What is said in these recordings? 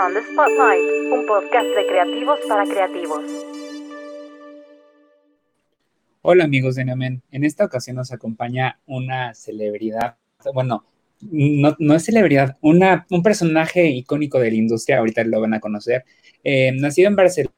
on the Spotlight, un podcast de creativos para creativos. Hola amigos de Neomen, en esta ocasión nos acompaña una celebridad, bueno, no, es celebridad, una, un personaje icónico de la industria, ahorita lo van a conocer, eh, nacido en Barcelona,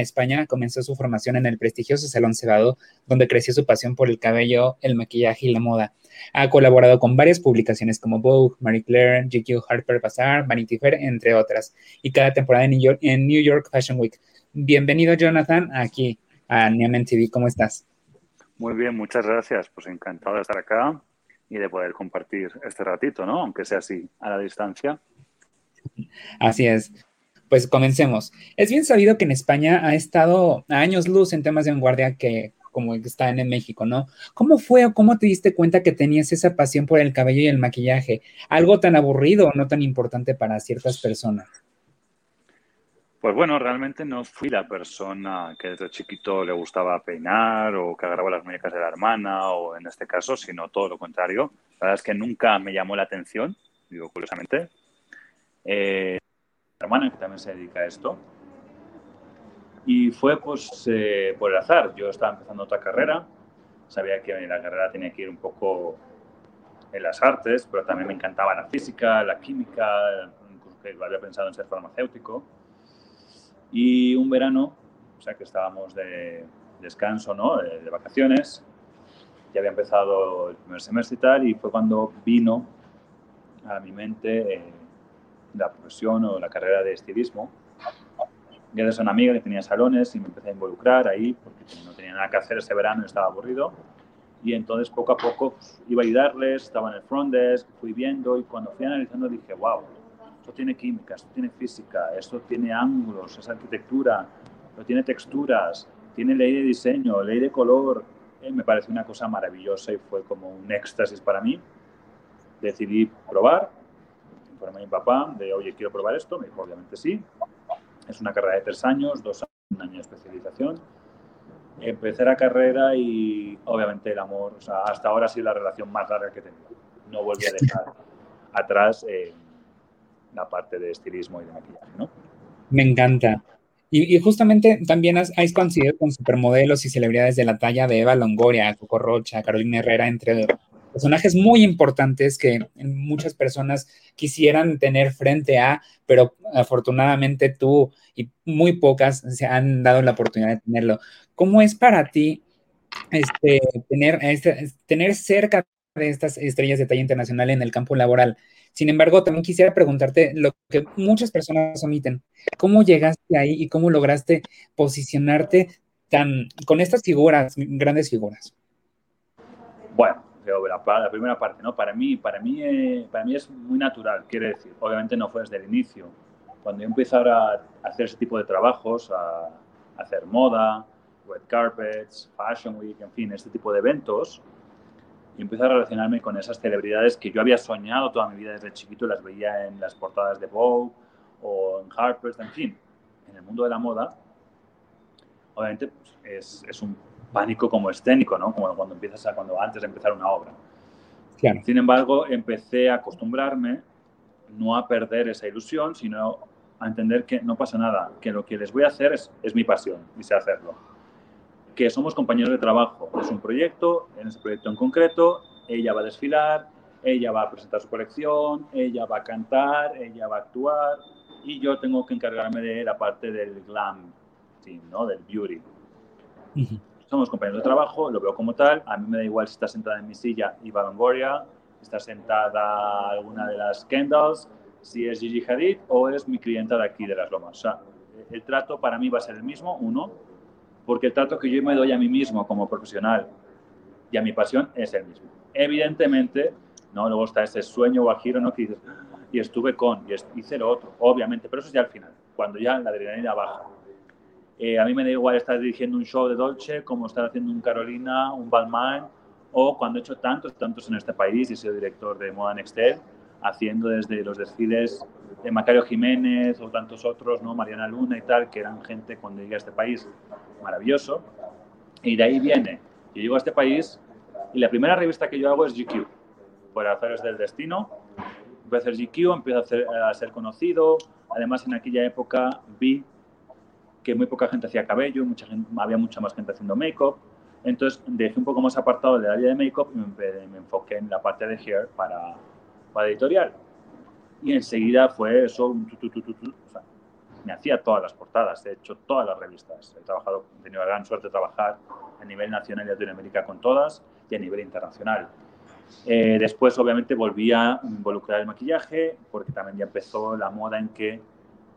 España, comenzó su formación en el prestigioso Salón Cebado, donde creció su pasión por el cabello, el maquillaje y la moda. Ha colaborado con varias publicaciones como Vogue, Marie Claire, GQ, Harper Bazaar, Vanity Fair, entre otras, y cada temporada en New York, en New York Fashion Week. Bienvenido, Jonathan, aquí a Neomen TV. ¿Cómo estás? Muy bien, muchas gracias. Pues encantado de estar acá y de poder compartir este ratito, ¿no? Aunque sea así, a la distancia. Así es. Pues comencemos. Es bien sabido que en España ha estado a años luz en temas de vanguardia que como está en México, ¿no? ¿Cómo fue o cómo te diste cuenta que tenías esa pasión por el cabello y el maquillaje? Algo tan aburrido o no tan importante para ciertas personas. Pues bueno, realmente no fui la persona que desde chiquito le gustaba peinar o que agarraba las muñecas de la hermana o en este caso, sino todo lo contrario. La verdad es que nunca me llamó la atención, digo curiosamente. Eh, hermana que también se dedica a esto, y fue pues eh, por el azar. Yo estaba empezando otra carrera, sabía que la carrera tenía que ir un poco en las artes, pero también me encantaba la física, la química, que había pensado en ser farmacéutico. Y un verano, o sea que estábamos de descanso, ¿no? de, de vacaciones, ya había empezado el primer semestre y tal, y fue cuando vino a mi mente eh, la profesión o la carrera de estilismo gracias a una amiga que tenía salones y me empecé a involucrar ahí porque no tenía nada que hacer ese verano estaba aburrido. Y entonces poco a poco pues, iba a ayudarles, estaba en el front desk, fui viendo y cuando fui analizando dije, wow, esto tiene química, esto tiene física, esto tiene ángulos, es arquitectura, esto tiene texturas, tiene ley de diseño, ley de color. Me pareció una cosa maravillosa y fue como un éxtasis para mí. Decidí probar, informé a mi papá de, oye, quiero probar esto, me dijo, obviamente sí es una carrera de tres años, dos años, un año de especialización. Empecé la carrera y obviamente el amor, o sea, hasta ahora ha sido la relación más larga que he tenido. No volví a dejar atrás eh, la parte de estilismo y de maquillaje, ¿no? Me encanta. Y, y justamente también has, has, coincidido con supermodelos y celebridades de la talla de Eva Longoria, Coco Rocha, Carolina Herrera, entre personajes muy importantes que muchas personas quisieran tener frente a, pero afortunadamente tú y muy pocas se han dado la oportunidad de tenerlo. ¿Cómo es para ti este, tener, este, tener cerca de estas estrellas de talla internacional en el campo laboral? Sin embargo, también quisiera preguntarte lo que muchas personas omiten. ¿Cómo llegaste ahí y cómo lograste posicionarte tan, con estas figuras, grandes figuras? Bueno, la, la, primera parte, ¿no? Para mí, para, mí, eh, para mí es muy natural, quiere decir, obviamente no fue desde el inicio. Cuando yo empecé ahora a hacer ese tipo de trabajos, a, a hacer moda, red carpets, fashion week, en fin, este tipo de eventos, y empecé a relacionarme con esas celebridades que yo había soñado toda mi vida desde chiquito, las veía en las portadas de Vogue o en Harper's, en fin, en el mundo de la moda, obviamente pues, es, es un pánico como escénico, ¿no? Como cuando empiezas a, cuando antes de empezar una obra. Claro. Sin embargo, empecé a acostumbrarme no a perder esa ilusión, sino a entender que no pasa nada, que lo que les voy a hacer es, es mi pasión y sé hacerlo. Que somos compañeros de trabajo, es un proyecto, en ese proyecto en concreto, ella va a desfilar, ella va a presentar su colección, ella va a cantar, ella va a actuar y yo tengo que encargarme de la parte del glam ¿no? del beauty. Uh -huh somos compañeros de trabajo, lo veo como tal, a mí me da igual si está sentada en mi silla Eva Longoria, está sentada alguna de las Kendalls, si es Gigi Hadid o es mi clienta de aquí de las Lomas. O sea, el trato para mí va a ser el mismo, uno, porque el trato que yo me doy a mí mismo como profesional y a mi pasión es el mismo. Evidentemente, ¿no? luego está ese sueño o giro ¿no? que dices, y estuve con, y hice lo otro, obviamente, pero eso es ya al final, cuando ya la adrenalina baja. Eh, a mí me da igual estar dirigiendo un show de Dolce como estar haciendo un Carolina, un Balmain, o cuando he hecho tantos, tantos en este país y he sido director de Moda Nextel, haciendo desde los desfiles de Macario Jiménez o tantos otros, ¿no? Mariana Luna y tal, que eran gente cuando llegué a este país maravilloso. Y de ahí viene, yo llego a este país y la primera revista que yo hago es GQ, por haceres del destino. empiezo a hacer GQ, empiezo a, hacer, a ser conocido. Además, en aquella época vi que muy poca gente hacía cabello, mucha gente, había mucha más gente haciendo make-up. Entonces dejé un poco más apartado del área de make-up y me, me, enfoqué en la parte de hair para, para editorial. Y enseguida fue eso, tu, tu, tu, o sea, me hacía todas las portadas, he hecho todas las revistas. He trabajado, he tenido la gran suerte de trabajar a nivel nacional y Latinoamérica con todas y a nivel internacional. Eh, después, obviamente, volví a involucrar el maquillaje porque también ya empezó la moda en que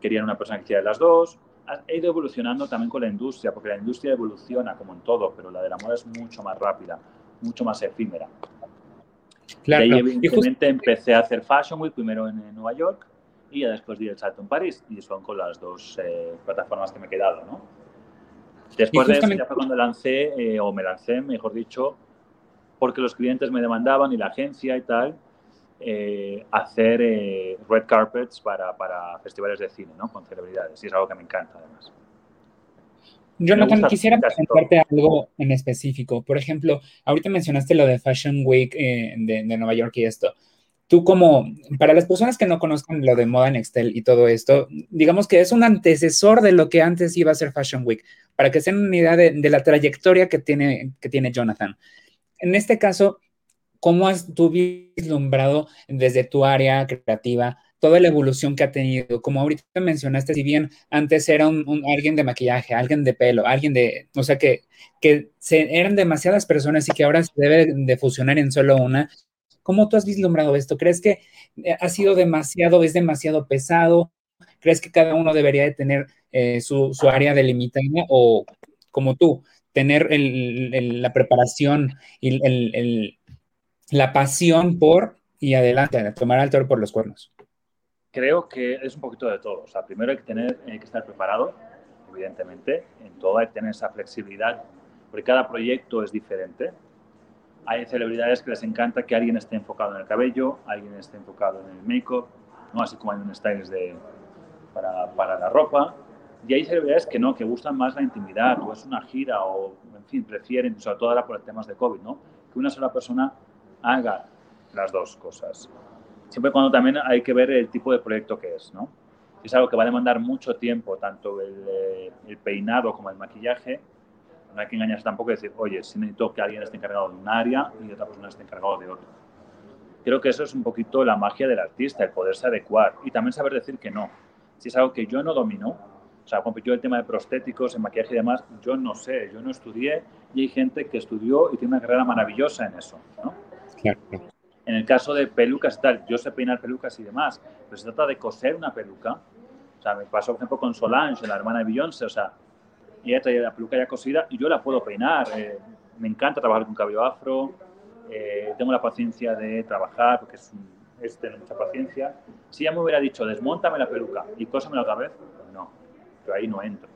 querían una persona que hiciera las dos. He ido evolucionando también con la industria, porque la industria evoluciona como en todo, pero la de la moda es mucho más rápida, mucho más efímera. Claro, y ahí, evidentemente, empecé a hacer Fashion Week primero en, Nueva York y ya después di el salto en París y son con las dos eh, plataformas que me he quedado, ¿no? Después de eso ya fue cuando lancé, eh, o me lancé, mejor dicho, porque los clientes me demandaban y la agencia y tal, eh, hacer eh, red carpets para, para, festivales de cine, ¿no? Con celebridades. Y es algo que me encanta, además. Jonathan, quisiera preguntarte algo en específico. Por ejemplo, ahorita mencionaste lo de Fashion Week eh, de, de, Nueva York y esto. Tú como, para las personas que no conozcan lo de moda en Excel y todo esto, digamos que es un antecesor de lo que antes iba a ser Fashion Week, para que se den una idea de, de la trayectoria que tiene, que tiene Jonathan. En este caso, ¿cómo has tú vislumbrado desde tu área creativa toda la evolución que ha tenido? Como ahorita mencionaste, si bien antes era un, alguien de maquillaje, alguien de pelo, alguien de, o sea, que, que eran demasiadas personas y que ahora se debe de fusionar en solo una. ¿Cómo tú has vislumbrado esto? ¿Crees que eh, ha sido demasiado, es demasiado pesado? ¿Crees que cada uno debería de tener eh, su, su área delimitada o como tú, tener la preparación y la pasión por y adelante, tomar al toro por los cuernos? Creo que es un poquito de todo. O sea, primero hay que, tener, hay que estar preparado, evidentemente, en todo hay que tener esa flexibilidad, porque cada proyecto es diferente. Hay celebridades que les encanta que alguien esté enfocado en el cabello, alguien esté enfocado en el make-up, ¿no? así como hay un stylist de, para, para la ropa. Y hay celebridades que no, que gustan más la intimidad, o es una gira, o en fin, prefieren, sobre todo ahora por temas de COVID, ¿no? Que una sola persona haga las dos cosas. Siempre cuando también hay que ver el tipo de proyecto que es, ¿no? Si es algo que va a demandar mucho tiempo, tanto el, eh, el peinado como el maquillaje, no hay que engañarse tampoco y decir, oye, si necesito que alguien esté encargado de un área y otra persona esté encargado de otro. Creo que eso es un poquito la magia del artista, el poderse adecuar y también saber decir que no. Si es algo que yo no domino, o sea, yo el tema de prostéticos, el maquillaje y demás, yo no sé, yo no estudié y hay gente que estudió y tiene una carrera maravillosa en eso, ¿no? Claro. En el caso de pelucas y tal, yo sé peinar pelucas y demás, pero se trata de coser una peluca. O sea, me pasó, por ejemplo, con Solange, la hermana de Beyoncé, o sea, ella traía la peluca ya cosida y yo la puedo peinar. Eh, me encanta trabajar con cabello afro, eh, tengo la paciencia de trabajar porque es, es tener mucha paciencia. Si ella me hubiera dicho, desmontame la peluca y cósamela otra vez, pues no pero ahí no entro.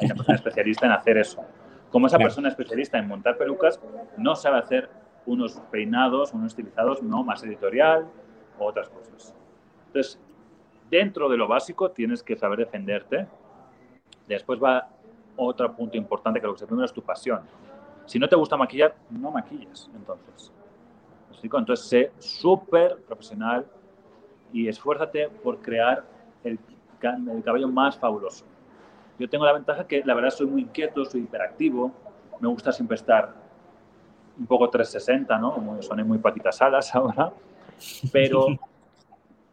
Hay una persona especialista en hacer eso. Como esa persona especialista en montar pelucas no sabe hacer unos peinados, unos estilizados, no más editorial o otras cosas. Entonces, dentro de lo básico tienes que saber defenderte. Después va otro punto importante que lo que se primero es tu pasión. Si no te gusta maquillar, no maquilles, entonces. Entonces, sé súper profesional y esfuérzate por crear el el cabello más fabuloso. Yo tengo la ventaja que la verdad soy muy inquieto, soy hiperactivo, me gusta siempre estar un poco 360, ¿no? Como muy patitas alas ahora, pero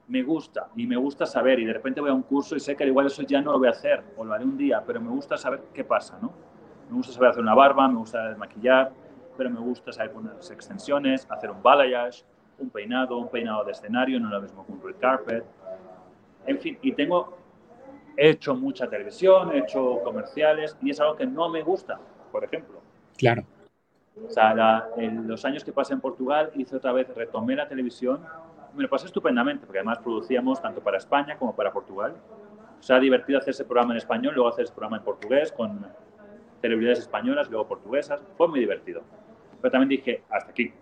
me gusta y me gusta saber y de repente voy a un curso y sé que igual eso ya no lo voy a hacer o lo haré un día, pero me gusta saber qué pasa, ¿no? Me gusta saber hacer una barba, me gusta maquillar, pero me gusta saber poner las extensiones, hacer un balayage, un peinado, un peinado de escenario, no lo mismo que un red carpet. En fin, y tengo he hecho mucha televisión, he hecho comerciales y es algo que no me gusta, por ejemplo. Claro. O sea, en los años que pasé en Portugal hice otra vez, retomé la televisión, me lo pasé estupendamente, porque además producíamos tanto para España como para Portugal. O sea, divertido hacer ese programa en español, luego hacer ese programa en portugués con celebridades españolas, luego portuguesas. Fue muy divertido. Pero también dije, hasta aquí.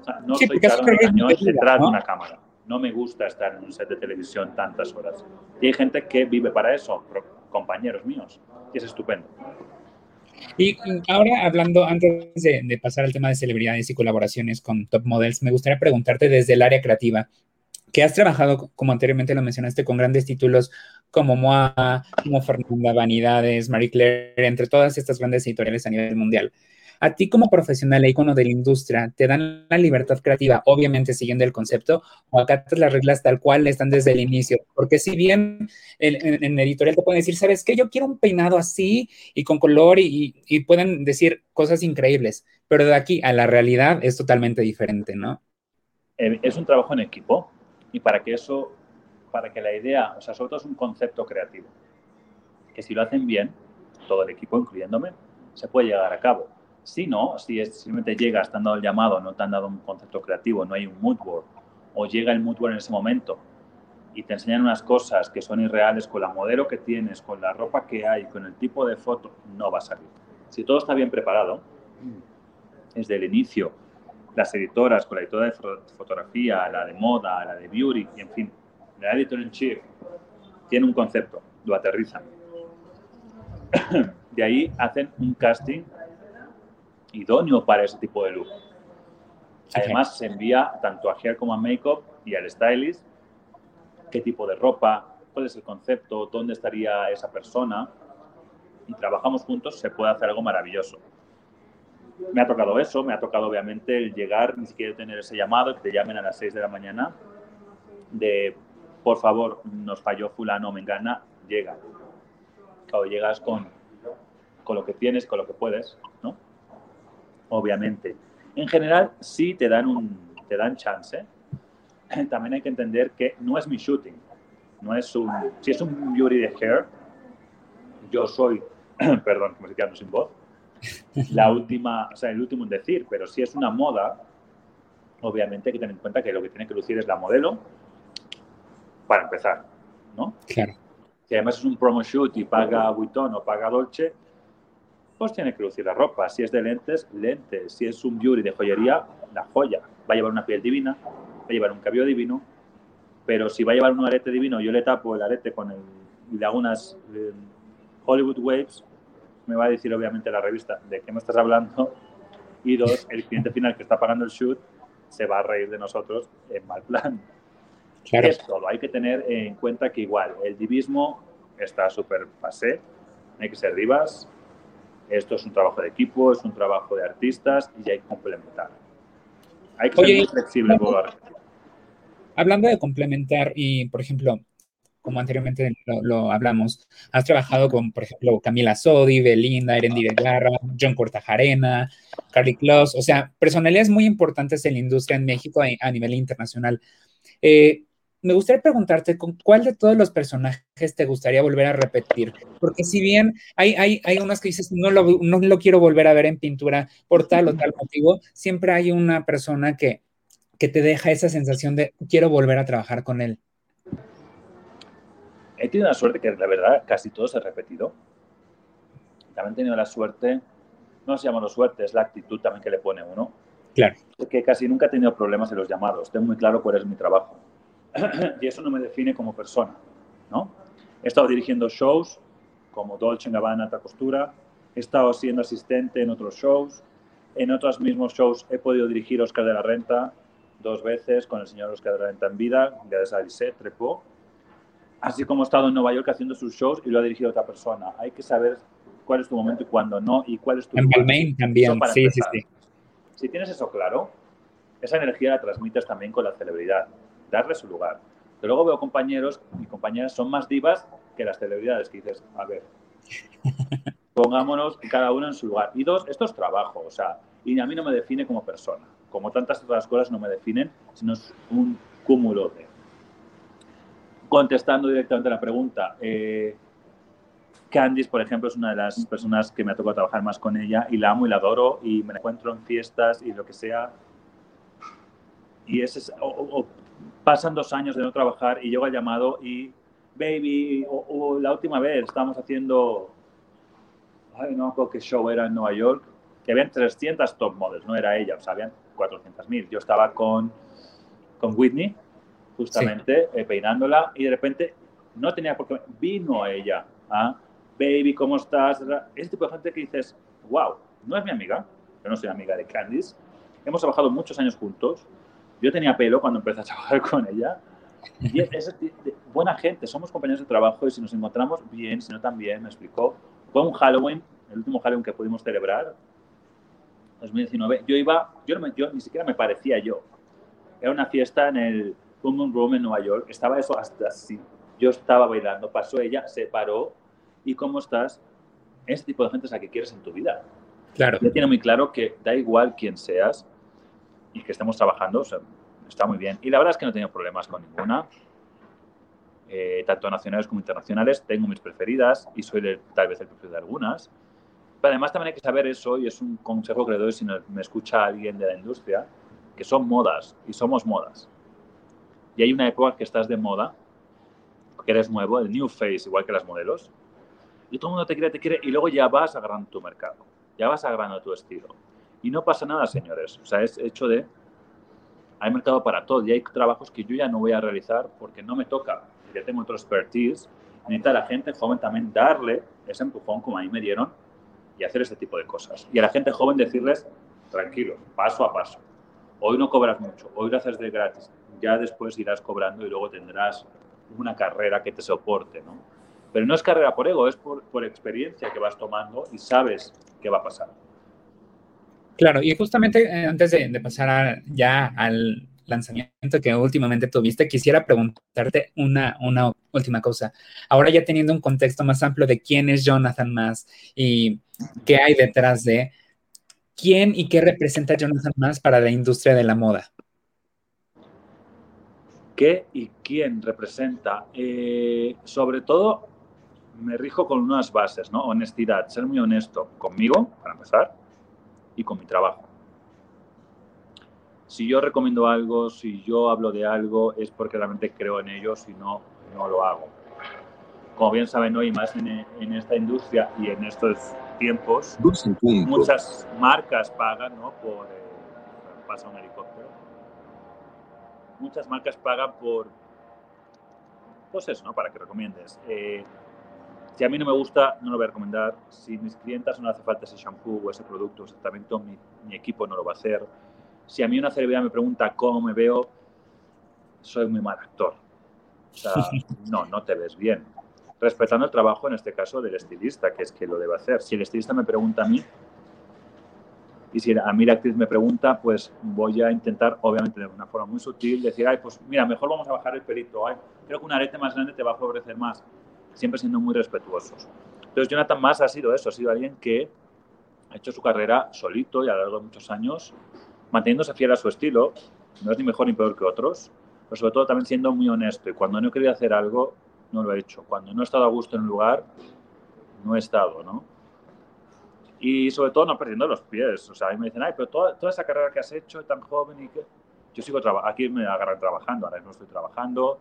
O sea, no soy caro en español detrás de una cámara no me gusta estar en un set de televisión tantas horas. Y hay gente que vive para eso, compañeros míos, y es estupendo. Y ahora hablando, antes de, pasar al tema de celebridades y colaboraciones con top models, me gustaría preguntarte desde el área creativa, que has trabajado, como anteriormente lo mencionaste, con grandes títulos como Moa, como Fernanda Vanidades, Marie Claire, entre todas estas grandes editoriales a nivel mundial. A ti como profesional e icono de la industria, ¿te dan la libertad creativa, obviamente siguiendo el concepto, o acatas las reglas tal cual están desde el inicio? Porque si bien en, editorial te pueden decir, ¿sabes qué? Yo quiero un peinado así y con color y, y pueden decir cosas increíbles, pero de aquí a la realidad es totalmente diferente, ¿no? Eh, es un trabajo en equipo y para que eso, para que la idea, o sea, sobre todo es un concepto creativo, que si lo hacen bien, todo el equipo, incluyéndome, se puede llegar a cabo. Si no, si es, simplemente llegas, te han dado el llamado, no te han dado un concepto creativo, no hay un mood board, o llega el mood board en ese momento y te enseñan unas cosas que son irreales con la modelo que tienes, con la ropa que hay, con el tipo de foto, no va a salir. Si todo está bien preparado, desde el inicio, las editoras, con la editora de fotografía, la de moda, la de beauty, y en fin, la editor en chief, tiene un concepto, lo aterrizan. De ahí hacen un casting idóneo para ese tipo de look. Además, se envía tanto a hair como a makeup y al stylist qué tipo de ropa, cuál es el concepto, dónde estaría esa persona. Y trabajamos juntos, se puede hacer algo maravilloso. Me ha tocado eso, me ha tocado obviamente el llegar, ni siquiera tener ese llamado, que te llamen a las 6 de la mañana, de por favor, nos falló fulano, me engana, llega. O llegas con, con lo que tienes, con lo que puedes, ¿no? Obviamente. En general, sí te dan, un, te dan chance. También hay que entender que no es mi shooting. No es un, si es un beauty de hair, yo soy, perdón, como si quedando sin voz, la última, o sea, el último en decir, pero si es una moda, obviamente hay que tener en cuenta que lo que tiene que lucir es la modelo para empezar, ¿no? Claro. Si además es un promo shoot y paga Vuitton o paga Dolce, pues tiene que lucir la ropa. Si es de lentes, lentes. Si es un beauty de joyería, la joya. Va a llevar una piel divina, va a llevar un cabello divino, pero si va a llevar un arete divino, yo le tapo el arete con el, y le hago unas eh, Hollywood Waves, me va a decir obviamente la revista de qué me estás hablando y dos, el cliente final que está pagando el shoot se va a reír de nosotros en mal plan. Claro. Es todo, hay que tener en cuenta que igual el divismo está súper pasé, hay que ser divas, esto es un trabajo de equipo, es un trabajo de artistas y hay que complementar. Hay que ser muy flexible. Hablando de complementar y, por ejemplo, como anteriormente lo, hablamos, has trabajado con, por ejemplo, Camila Sodi, Belinda, Erendi Garra, John Cortajarena, Carly Kloss, o sea, personalidades muy importantes en la industria en México a, nivel internacional. Eh, me gustaría preguntarte, ¿con cuál de todos los personajes te gustaría volver a repetir? Porque si bien hay, hay, hay unas que dices, no lo, no lo quiero volver a ver en pintura por tal o tal motivo, siempre hay una persona que, que te deja esa sensación de quiero volver a trabajar con él he tenido la suerte que, la verdad, casi todos he repetido. También he tenido la suerte, no se llama suerte, es la actitud también que le pone uno. Claro. Que casi nunca he tenido problemas en los llamados. Tengo muy claro cuál es mi trabajo. y eso no me define como persona, ¿no? He estado dirigiendo shows como Dolce Gabbana, Costura. He estado siendo asistente en otros shows. En otros mismos shows he podido dirigir Oscar de la Renta dos veces con el señor Oscar de la Renta en vida, de Alice Trepó así como he estado en Nueva York haciendo sus shows y lo ha dirigido otra persona. Hay que saber cuál es tu momento y cuándo no, y cuál es tu... En Balmain también, sí, sí, sí. Si tienes eso claro, esa energía la transmites también con la celebridad, darle su lugar. Pero luego veo compañeros y compañeras son más divas que las celebridades, que dices, a ver, pongámonos cada uno en su lugar. Y dos, esto es trabajo, o sea, y a mí no me define como persona. Como tantas otras cosas no me definen, sino es un cúmulo de contestando directamente a la pregunta, eh, Candice, por ejemplo, es una de las personas que me ha tocado trabajar más con ella y la amo y la adoro y me la encuentro en fiestas y lo que sea. Y es, o, pasan dos años de no trabajar y llego al llamado y, baby, o, la última vez estábamos haciendo, ay, no me qué show era en Nueva York, que habían 300 top models, no era ella, o sea, habían 400.000. Yo estaba con, con Whitney, justamente eh, peinándola y de repente no tenía por qué, vino a ella, a baby, ¿cómo estás? Ese tipo de gente que dices, wow, no es mi amiga, yo no soy amiga de Candice, hemos trabajado muchos años juntos, yo tenía pelo cuando empecé a trabajar con ella, Y es, buena gente, somos compañeros de trabajo y si nos encontramos bien, si no también, me explicó. Fue un Halloween, el último Halloween que pudimos celebrar, 2019. Yo iba, yo, no me, yo ni siquiera me parecía yo. Era una fiesta en el Boom Room en Nueva York. Estaba eso hasta así. Yo estaba bailando, pasó ella, se paró. ¿Y cómo estás? Ese tipo de gente es la que quieres en tu vida. Claro. Ya tiene muy claro que da igual quién seas y que estemos trabajando, está muy bien. Y la verdad es que no he problemas con ninguna, eh, tanto nacionales como internacionales. Tengo mis preferidas y soy tal vez el preferido de algunas. Pero además también hay que saber eso, y es un consejo que le doy si me escucha alguien de la industria, que son modas y somos modas. Y hay una época que estás de moda, que eres nuevo, el new face, igual que las modelos, y todo el mundo te quiere, te quiere, y luego ya vas agarrando tu mercado, ya vas agarrando tu estilo. Y no pasa nada, señores. O sea, es hecho de, hay mercado para todo, y hay trabajos que yo ya no voy a realizar porque no me toca, ya tengo otro expertise. Necesita la gente joven también darle ese empujón como a mí me dieron y hacer ese tipo de cosas. Y a la gente joven decirles, tranquilo, paso a paso. Hoy no cobras mucho, hoy lo haces de gratis, ya después irás cobrando y luego tendrás una carrera que te soporte, ¿no? Pero no es carrera por ego, es por, por experiencia que vas tomando y sabes qué va a pasar. Claro, y justamente eh, antes de, pasar ya al lanzamiento que últimamente tuviste, quisiera preguntarte una, una última cosa. Ahora ya teniendo un contexto más amplio de quién es Jonathan Más y qué hay detrás de quién y qué representa Jonathan Más para la industria de la moda. ¿Qué y quién representa? Eh, sobre todo, me rijo con unas bases, ¿no? Honestidad, ser muy honesto conmigo, para empezar, y con mi trabajo si yo recomiendo algo, si yo hablo de algo, es porque realmente creo en ello, si no, no lo hago. Como bien saben hoy, más en, en esta industria y en estos tiempos, muchas marcas pagan ¿no? por... Eh, pasa un helicóptero. Muchas marcas pagan por... Pues eso, ¿no? Para que recomiendes. Eh, si a mí no me gusta, no lo voy a recomendar. Si mis clientes no hace falta ese shampoo o ese producto, ese tratamiento, mi, mi equipo no lo va a hacer si a mí una celebridad me pregunta cómo me veo, soy muy mal actor. O sea, no, no te ves bien. Respetando el trabajo, en este caso, del estilista, que es que lo debe hacer. Si el estilista me pregunta a mí, y si a mí la actriz me pregunta, pues voy a intentar, obviamente de una forma muy sutil, decir, ay, pues mira, mejor vamos a bajar el pelito, ay, creo que un arete más grande te va a favorecer más, siempre siendo muy respetuosos. Entonces, Jonathan Más ha sido eso, ha sido alguien que ha hecho su carrera solito y a lo largo de muchos años manteniéndose fiel a su estilo, no es ni mejor ni peor que otros, pero sobre todo también siendo muy honesto. Y cuando no he querido hacer algo, no lo he hecho. Cuando no he estado a gusto en un lugar, no he estado, ¿no? Y sobre todo no perdiendo los pies. O sea, a mí me dicen, ay, pero toda, toda esa carrera que has hecho, tan joven y que... Yo sigo trabajando, aquí me agarran trabajando, ahora no estoy trabajando,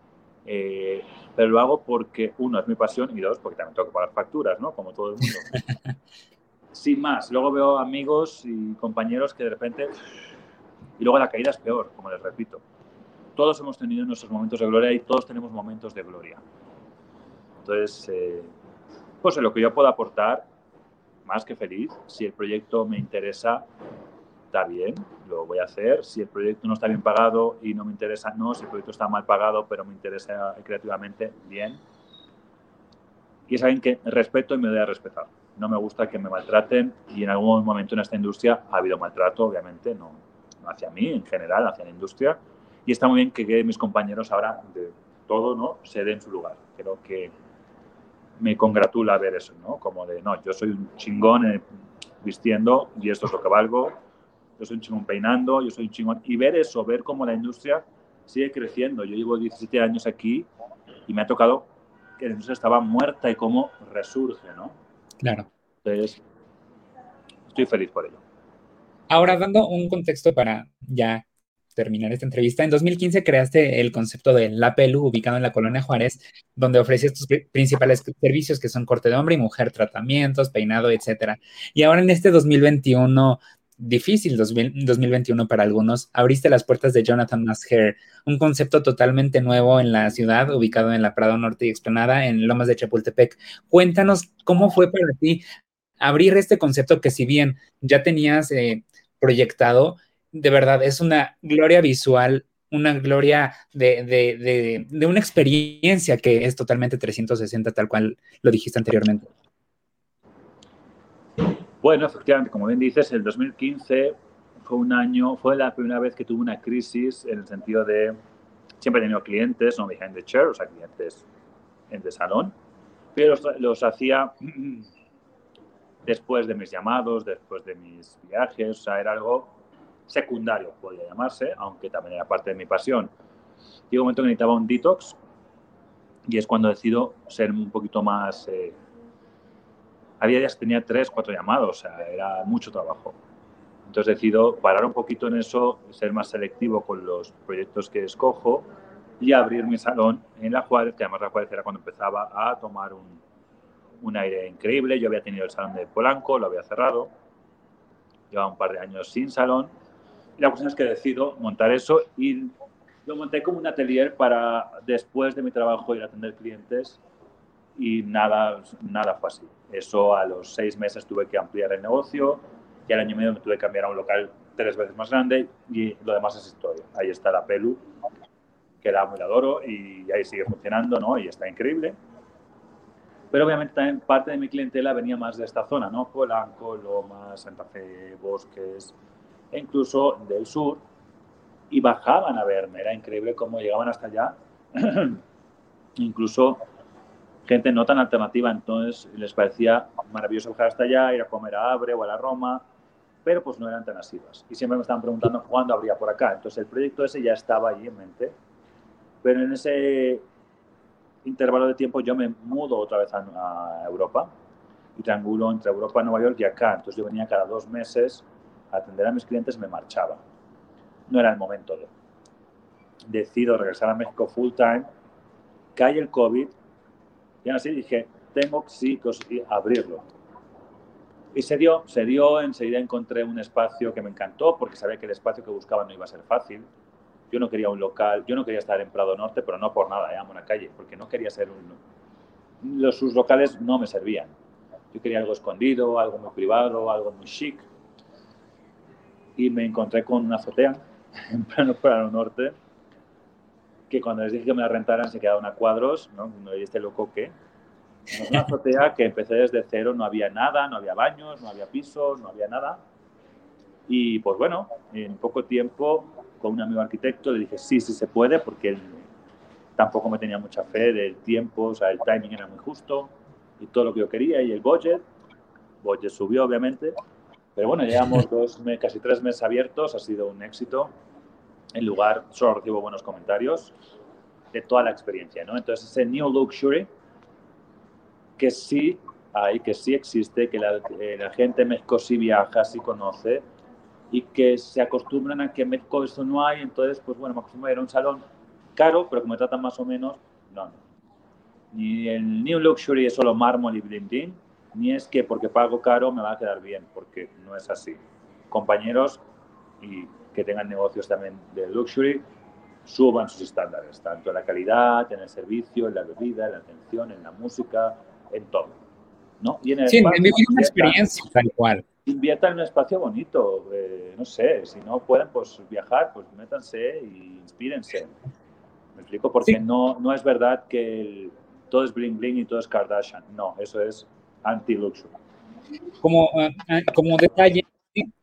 eh, pero lo hago porque, uno, es mi pasión y dos, porque también tengo que pagar facturas, ¿no? Como todo el mundo. Sin más, luego veo amigos y compañeros que de repente y luego la caída es peor, como les repito. Todos hemos tenido nuestros momentos de gloria y todos tenemos momentos de gloria. Entonces, eh, pues en lo que yo puedo aportar, más que feliz. Si el proyecto me interesa, está bien, lo voy a hacer. Si el proyecto no está bien pagado y no me interesa, no. Si el proyecto está mal pagado, pero me interesa creativamente, bien. Y es alguien que respeto y me doy a respetar. No me gusta que me maltraten y en algún momento en esta industria ha habido maltrato, obviamente, no, hacia mí en general, hacia la industria. Y está muy bien que mis compañeros ahora de todo, ¿no? Se den su lugar. Creo que me congratula ver eso, ¿no? Como de, no, yo soy un chingón eh, vistiendo y esto es lo que valgo. Yo soy un chingón peinando, yo soy un chingón. Y ver eso, ver cómo la industria sigue creciendo. Yo llevo 17 años aquí y me ha tocado que la industria estaba muerta y cómo resurge, ¿no? Claro. Entonces, estoy feliz por ello. Ahora, dando un contexto para ya terminar esta entrevista, en 2015 creaste el concepto de La Pelu, ubicado en la colonia Juárez, donde ofreces tus principales servicios, que son corte de hombre y mujer, tratamientos, peinado, etcétera. Y ahora en este 2021 difícil 2021 para algunos, abriste las puertas de Jonathan Hair, un concepto totalmente nuevo en la ciudad, ubicado en la Prado Norte y Explanada, en Lomas de Chapultepec. Cuéntanos cómo fue para ti abrir este concepto que si bien ya tenías eh, proyectado, de verdad es una gloria visual una gloria de, de, de, una experiencia que es totalmente 360, tal cual lo dijiste anteriormente. Bueno, efectivamente, como bien dices, el 2015 fue un año, fue la primera vez que tuve una crisis en el sentido de, siempre he tenido clientes, no behind the chair, o sea, clientes en de salón, pero los, los hacía después de mis llamados, después de mis viajes, o sea, era algo secundario, podría llamarse, aunque también era parte de mi pasión. Llegó un momento que necesitaba un detox y es cuando decido ser un poquito más... Eh, había días que tenía tres, cuatro llamados, o sea, era mucho trabajo. Entonces decido parar un poquito en eso, ser más selectivo con los proyectos que escojo y abrir mi salón en La Juárez, que además La Juárez era cuando empezaba a tomar un, un aire increíble. Yo había tenido el salón de Polanco, lo había cerrado, llevaba un par de años sin salón. Y la cuestión es que decido montar eso y lo monté como un atelier para después de mi trabajo ir a atender clientes y nada, nada fue así. Eso a los seis meses tuve que ampliar el negocio y al año y medio me tuve que cambiar a un local tres veces más grande y lo demás es historia. Ahí está la Pelu, que la amo y la adoro y ahí sigue funcionando, ¿no? Y está increíble. Pero obviamente también parte de mi clientela venía más de esta zona, ¿no? Polanco, Lomas, Santa Fe, Bosques, e incluso del sur, y bajaban a verme. Era increíble cómo llegaban hasta allá. incluso gente no tan alternativa, entonces les parecía maravilloso bajar hasta allá, ir a comer a Abre o a la Roma, pero pues no eran tan asiduas. Y siempre me estaban preguntando cuándo habría por acá. Entonces el proyecto ese ya estaba ahí en mente. Pero en ese intervalo de tiempo yo me mudo otra vez a, Europa y triangulo entre Europa, Nueva York y acá. Entonces yo venía cada dos meses a atender a mis clientes me marchaba. No era el momento de. Decido regresar a México full time, cae el COVID y así dije, tengo sí que abrirlo. Y se dio, se dio, enseguida encontré un espacio que me encantó porque sabía que el espacio que buscaba no iba a ser fácil yo no quería un local, yo no quería estar en Prado Norte, pero no por nada, amo una calle, porque no quería ser un... Los, sus locales no me servían. Yo quería algo escondido, algo muy privado, algo muy chic. Y me encontré con una azotea en Prado Norte, que cuando les dije que me la rentaran se quedaban a cuadros, ¿no? No este loco que. Una azotea que empecé desde cero, no había nada, no había baños, no había pisos, no había nada. Y pues bueno, en poco tiempo con un amigo arquitecto, le dije, sí, sí se puede, porque él tampoco me tenía mucha fe del tiempo, o sea, el timing era muy justo y todo lo que yo quería y el budget, budget subió obviamente, pero bueno, llevamos dos, casi tres meses abiertos, ha sido un éxito. En lugar, solo recibo buenos comentarios de toda la experiencia, ¿no? Entonces, ese New Luxury, que sí hay, que sí existe, que la, eh, la gente en México sí viaja, sí conoce, y que se acostumbran a que en México eso no hay, entonces, pues bueno, me acostumbro a ir a un salón caro, pero que me tratan más o menos, no, no. Ni el New Luxury es solo mármol y bling bling, ni es que porque pago caro me va a quedar bien, porque no es así. Compañeros y que tengan negocios también de luxury, suban sus estándares, tanto en la calidad, en el servicio, en la bebida, en la atención, en la música, en todo. ¿no? Y en el sí, en vivir una experiencia tal cual inviertan en un espacio bonito, eh, no sé, si no pueden pues viajar, pues métanse y inspírense. Me explico, porque no, no es verdad que todo es bling bling y todo es Kardashian. No, eso es anti-luxury. Como, ah, ah, como detalle,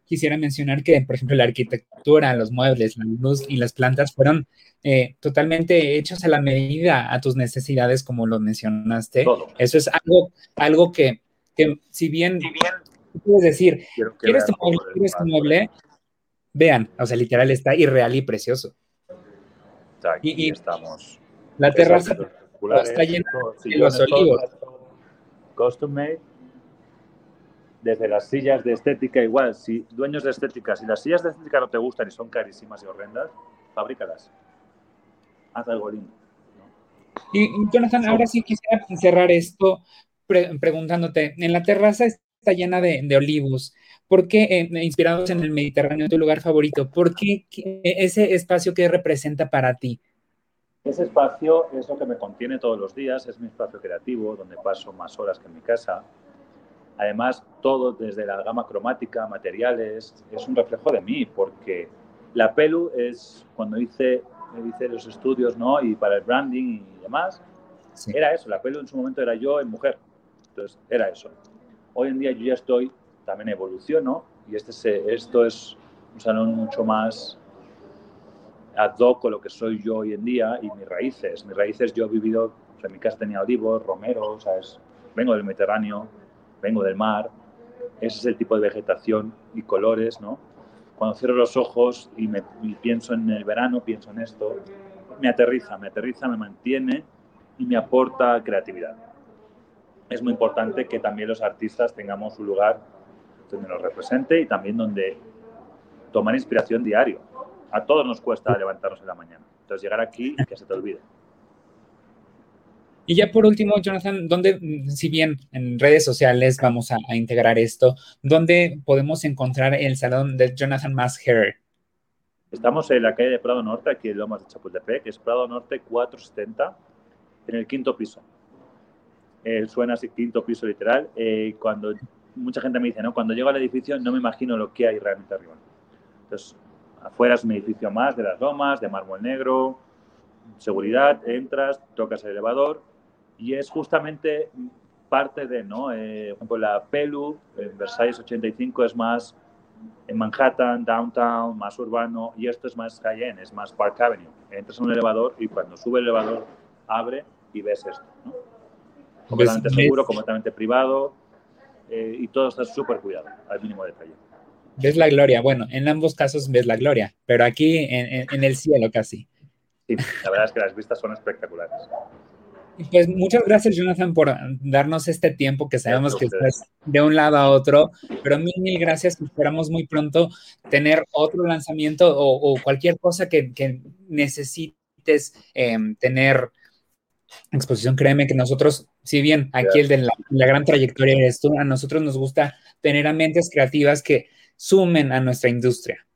quisiera mencionar que, por ejemplo, la arquitectura, los muebles, la luz y las plantas fueron eh, totalmente hechos a la medida, a tus necesidades, como lo mencionaste. Eso es algo, algo que, que si bien, si bien puedes decir, ¿quieres mueble? ¿Quieres este mueble? Vean, o sea, literal está irreal y precioso. y, estamos. La terraza está llena de los olivos. Custom made. Desde las sillas de estética, igual, si dueños de estética, si las sillas de estética no te gustan y son carísimas y horrendas, fabrícalas. Haz algo lindo. Y Jonathan, ahora sí quisiera cerrar esto preguntándote, en la terraza está llena de, olivos? ¿Por qué, eh, inspirados en el Mediterráneo, tu lugar favorito? ¿Por qué, ese espacio que representa para ti? Ese espacio es lo que me contiene todos los días, es mi espacio creativo, donde paso más horas que en mi casa. Además, todo desde la gama cromática, materiales, es un reflejo de mí, porque la pelu es, cuando hice hice los estudios, ¿no? Y para el branding y demás, era eso. La pelo en su momento era yo en mujer. Entonces, era eso. Hoy en día yo ya estoy, también evoluciono y este esto es un salón mucho más ad hoc con lo que soy yo hoy en día y mis raíces. Mis raíces yo he vivido, en mi casa tenía olivos, romeros, ¿sabes? vengo del Mediterráneo, vengo del mar, ese es el tipo de vegetación y colores, ¿no? Cuando cierro los ojos y, pienso en el verano, pienso en esto, me aterriza, me aterriza, me mantiene y me aporta creatividad. Es muy importante que también los artistas tengamos un lugar donde nos represente y también donde tomar inspiración diario. A todos nos cuesta levantarnos en la mañana. Entonces llegar aquí que se te olvide. Y ya por último, Jonathan, ¿dónde, si bien en redes sociales vamos a, integrar esto, dónde podemos encontrar el salón de Jonathan Hair? Estamos en la calle de Prado Norte, aquí en Lomas de Chapultepec, es Prado Norte 470, en el quinto piso. Eh, suena así, quinto piso literal. Eh, cuando mucha gente me dice, no, cuando llego al edificio no me imagino lo que hay realmente arriba. Entonces, afuera es un edificio más de las lomas, de mármol negro, seguridad, entras, tocas el elevador y es justamente parte de, ¿no? Eh, por ejemplo, la Pelu en Versailles 85 es más en Manhattan, downtown, más urbano, y esto es más Cayenne, es más Park Avenue. Entras en un elevador y cuando sube el elevador abre y ves esto, ¿no? Completamente seguro, completamente privado, eh, y todo está súper cuidado, al mínimo detalle. Ves la gloria, bueno, en ambos casos ves la gloria, pero aquí en, en el cielo casi. Sí, la verdad es que las vistas son espectaculares. Pues muchas gracias, Jonathan, por darnos este tiempo que sabemos que estás de un lado a otro, pero mil, mil gracias. Esperamos muy pronto tener otro lanzamiento o, cualquier cosa que, necesites em, tener exposición. Créeme que nosotros, si bien aquí el de la, la, gran trayectoria eres tú, a nosotros nos gusta tener a mentes creativas que sumen a nuestra industria.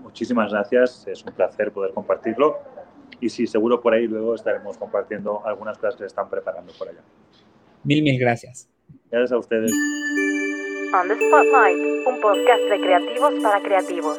Muchísimas gracias, es un placer poder compartirlo y sí, seguro por ahí luego estaremos compartiendo algunas cosas que se están preparando por allá. Mil, mil gracias. Gracias a ustedes. On the Spotlight, un podcast de creativos para creativos.